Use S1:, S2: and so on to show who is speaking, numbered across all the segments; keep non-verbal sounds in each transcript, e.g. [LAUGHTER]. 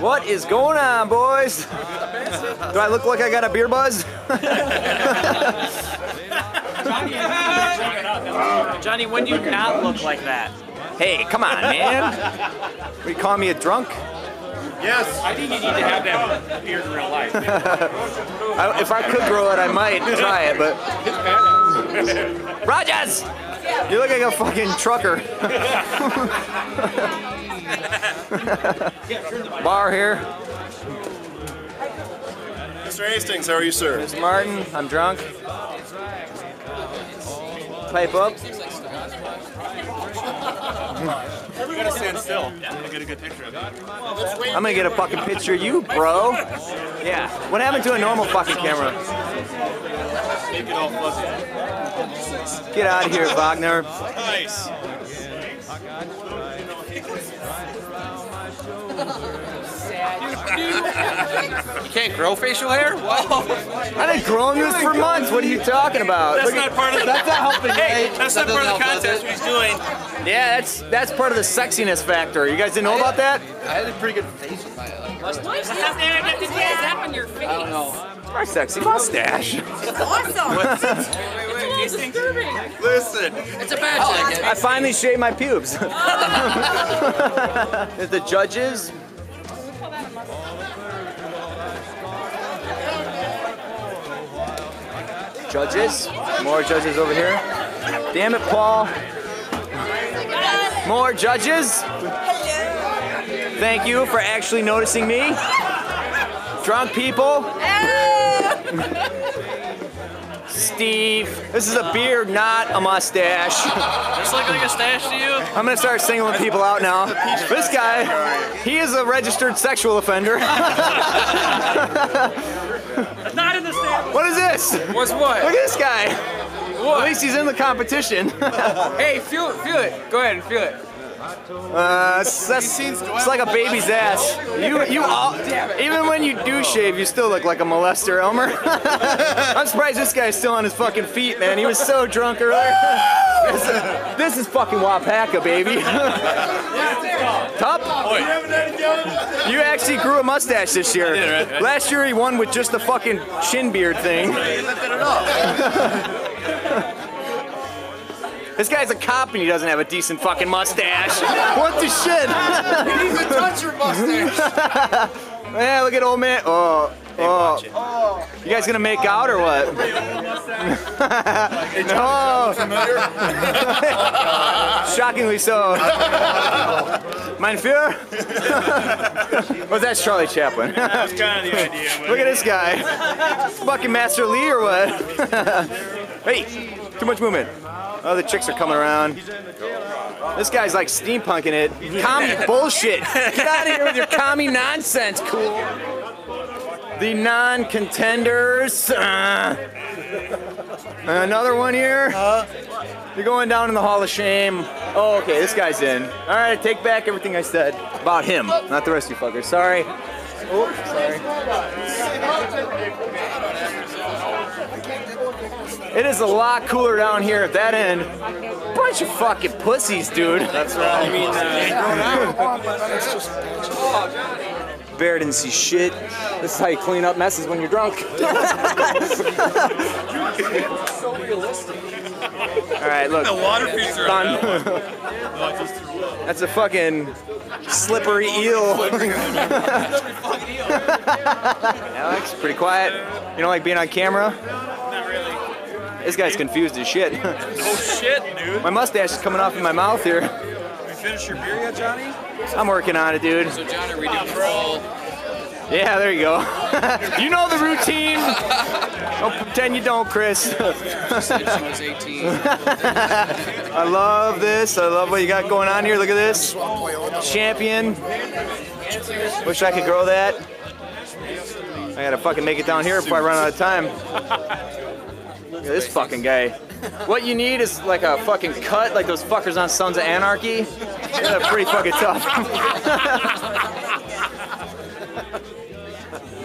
S1: What is going on, boys? Do I look like I got a beer buzz? [LAUGHS]
S2: Johnny, when do you not look like that?
S1: Hey, come on, man. We call me a drunk?
S3: Yes.
S2: I think you need to have that beard in real life. [LAUGHS]
S1: I, if I could grow it, I might try it, but. [LAUGHS] Rogers! You look like a fucking trucker. [LAUGHS] Bar here.
S3: Mr. Hastings, how are you, sir?
S1: Mr. Martin, I'm drunk. Pipe up.
S3: You gotta stand still. Yeah. get a good picture of it.
S1: I'm gonna get a fucking picture of you, bro. Yeah. What happened to a normal fucking camera?
S3: Make it all fuzzy.
S1: Get out of here, Wagner.
S3: Nice.
S2: You can't grow facial hair? What? Oh.
S1: I've been growing this for months. What are you talking about?
S3: That's
S1: Look
S3: not part of the.
S1: That's not helping.
S3: Hey,
S1: right?
S3: that's not part of the contest. What he's doing.
S1: Yeah, that's that's part of the sexiness factor. You guys didn't know about that?
S4: I had a pretty good face with my like.
S5: Why is that on your face?
S4: I don't know.
S1: My sexy mustache.
S5: It's awesome. [LAUGHS]
S3: Listen.
S4: It's a badge oh, jacket.
S1: I finally shaved my pubes. [LAUGHS] the judges. Judges. More judges over here. Damn it, Paul. More judges. Thank you for actually noticing me. Drunk people. [LAUGHS] Steve. This is a beard, not a mustache.
S2: This look like a stash to you?
S1: I'm gonna start singling people out now. This guy, he is a registered sexual offender. [LAUGHS]
S2: Not in the stand.
S1: what is this?
S2: What's what?
S1: Look at this guy. At least he's in the competition. [LAUGHS]
S2: Hey, feel it, feel it. Go ahead and feel it.
S1: Uh, it's, that's, it's like a baby's ass. You, you all, even when you do shave, you still look like a molester, Elmer. [LAUGHS] I'm surprised this guy's still on his fucking feet, man. He was so drunk earlier. this, is, this is fucking Wapaka, baby. [LAUGHS] Top? You actually grew a mustache this year. Last year he won with just the fucking chin beard thing. [LAUGHS] This guy's a cop and he doesn't have a decent fucking mustache. What the shit?
S4: You can touch your mustache. [LAUGHS]
S1: yeah, look at old man. Oh, oh. You guys gonna make out or what? [LAUGHS] [LAUGHS] no. Shockingly so. Mein Führer? Was that Charlie Chaplin?
S3: That's kind of the idea.
S1: Look at this guy. Fucking Master Lee or what? Hey, too much movement. Oh, the chicks are coming around. This guy's like steampunking it. Commie [LAUGHS] bullshit. Get out of here with your commie nonsense, cool. The non-contenders. Uh, another one here. You're going down in the Hall of Shame. Oh, okay, this guy's in. All right, I take back everything I said about him, not the rest of you fuckers. Sorry. Oh, sorry. It is a lot cooler down here at that end. Bunch of fucking pussies, dude. That's right. I mean, uh, [LAUGHS] Bear didn't see shit. This is how you clean up messes when you're drunk. [LAUGHS] All right, look.
S3: The water feature.
S1: Done. [LAUGHS] That's a fucking slippery eel. Alex, pretty quiet. You don't like being on camera?
S3: Not really.
S1: This guy's confused as shit. [LAUGHS]
S3: Oh shit, dude.
S1: My mustache is coming off in my mouth here.
S3: You finish your beer yet, Johnny?
S1: I'm working on it, dude.
S4: So John, are we doing ah, crawl?
S1: Yeah, there you go. [LAUGHS] you know the routine. Don't pretend you don't, Chris.
S4: Since I was 18.
S1: I love this. I love what you got going on here. Look at this. Champion. Wish I could grow that. I gotta fucking make it down here before I run out of time. [LAUGHS] Look at this fucking guy. What you need is like a fucking cut, like those fuckers on Sons of Anarchy. They're pretty fucking tough. [LAUGHS]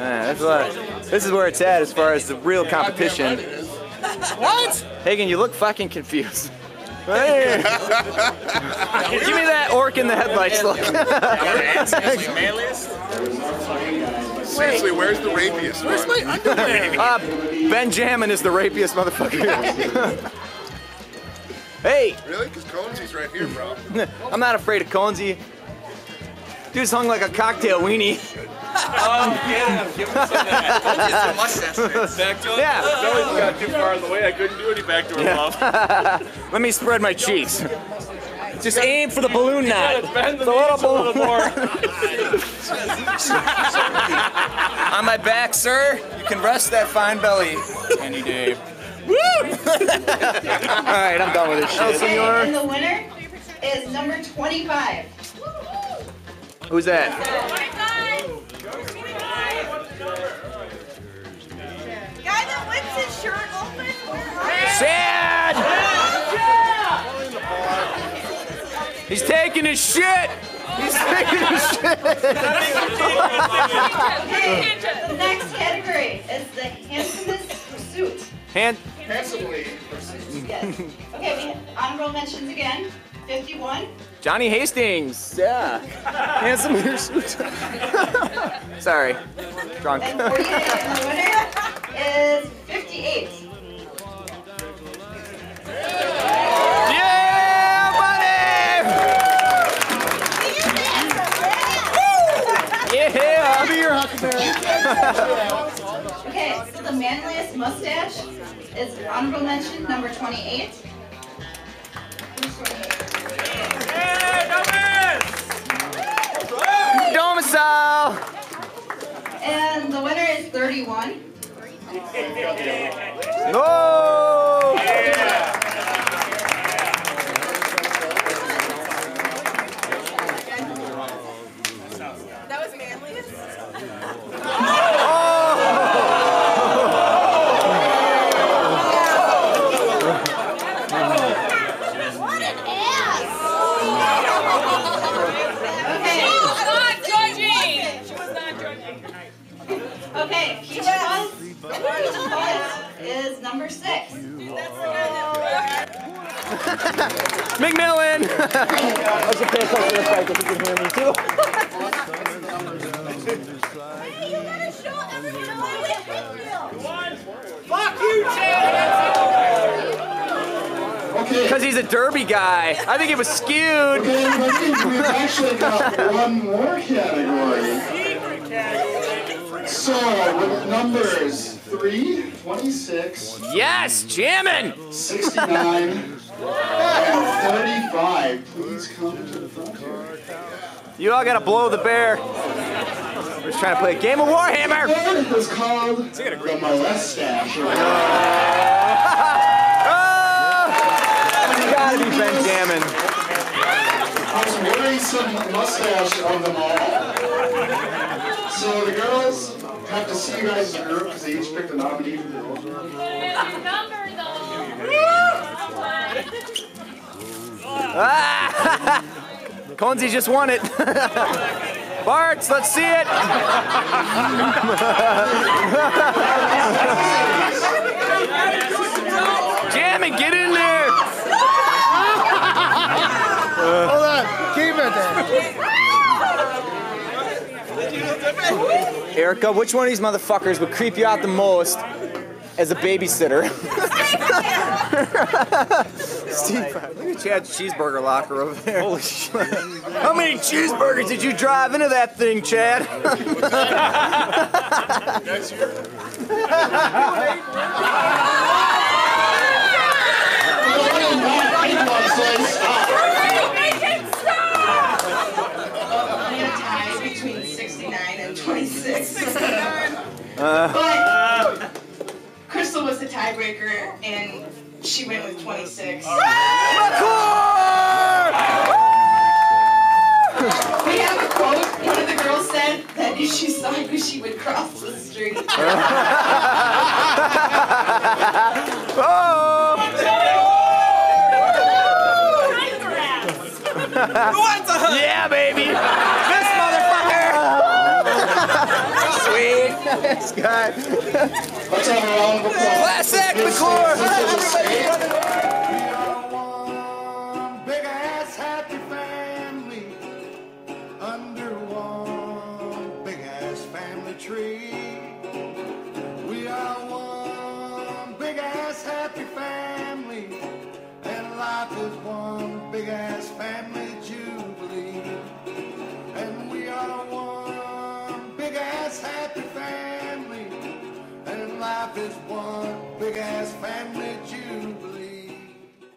S1: Yeah, that's what, this is where it's at as far as the real competition.
S4: What?
S1: Hagen, you look fucking confused. Hey. [LAUGHS] Give me that orc in the headlights look. [LAUGHS]
S6: Seriously, where's the rapiest? Where's my underwear? [LAUGHS]
S1: Uh, Benjamin is the rapiest motherfucker. [LAUGHS] hey,
S6: really? Because Conesy's right here, bro. [LAUGHS]
S1: I'm not afraid of Conzi. Dude's hung like a cocktail weenie.
S3: Oh, yeah. Give him some of that. Back to it.
S1: Yeah.
S3: No, he got too far in the way. I couldn't do any backdoor love.
S1: Let me spread my cheeks. Just aim for the balloon knot.
S3: Bend the
S1: The little
S3: knees a little
S1: balloon.
S3: more.
S1: On my back, sir. You can rest that fine belly. Andy Dave. [LAUGHS] Woo! All right, I'm done with this shit.
S7: Okay, and the winner is number 25.
S1: Who's that? 25!
S5: Guy that whips his shirt open. Where are you?
S1: Chad! He's taking his shit. He's taking his [LAUGHS] shit.
S7: Okay, the next category is the handsomest pursuit.
S1: Hand.
S6: Handsomely.
S7: Yes. Okay, we honorable mentions again. 51.
S1: Johnny Hastings. Yeah. Handsome suit. [LAUGHS] Sorry. Drunk.
S7: And 48. And the winner is 58. Okay, so the manliest mustache is honorable mention number 28. Who's 28?
S1: Domicile.
S7: And the winner is 31.
S1: No.
S5: That was manliest.
S7: What an ass!
S5: She was not judging. She was not judging.
S7: Okay, okay, Peach Fuzz. Peach Fuzz is number six.
S1: McMillan. I should pay closer to the mic if you can hear me too.
S5: Hey, you gotta show everyone with
S6: Okay.
S1: Because he's a derby guy. I think it was skewed.
S6: Okay, everybody, we've actually got one more category. So, with numbers 3, 26,
S1: Yes, jamming.
S6: 69, and 35, please come to the front here.
S1: You all gotta blow the bear. We're just trying to play a game of Warhammer.
S6: That is called the molestache. [LAUGHS]
S1: Oh, it's gotta be Benjamin.
S6: Most worrisome mustache of them all. So the girls have to see you guys as a group because they each picked a nominee for the
S5: number
S1: Ah! Conzi just won it. [LAUGHS] Barts, let's see it. [LAUGHS] Jam it, get in there.
S8: Hold on, keep it there.
S1: Erica, which one of these motherfuckers would creep you out the most as a babysitter? Steve, look at Chad's cheeseburger locker over there. Holy shit. How many cheeseburgers did you drive into that thing, Chad?
S6: That's [LAUGHS] your.
S7: And she went with 26.
S1: This guy.
S6: Let's have a round of applause.
S1: Classic McClure.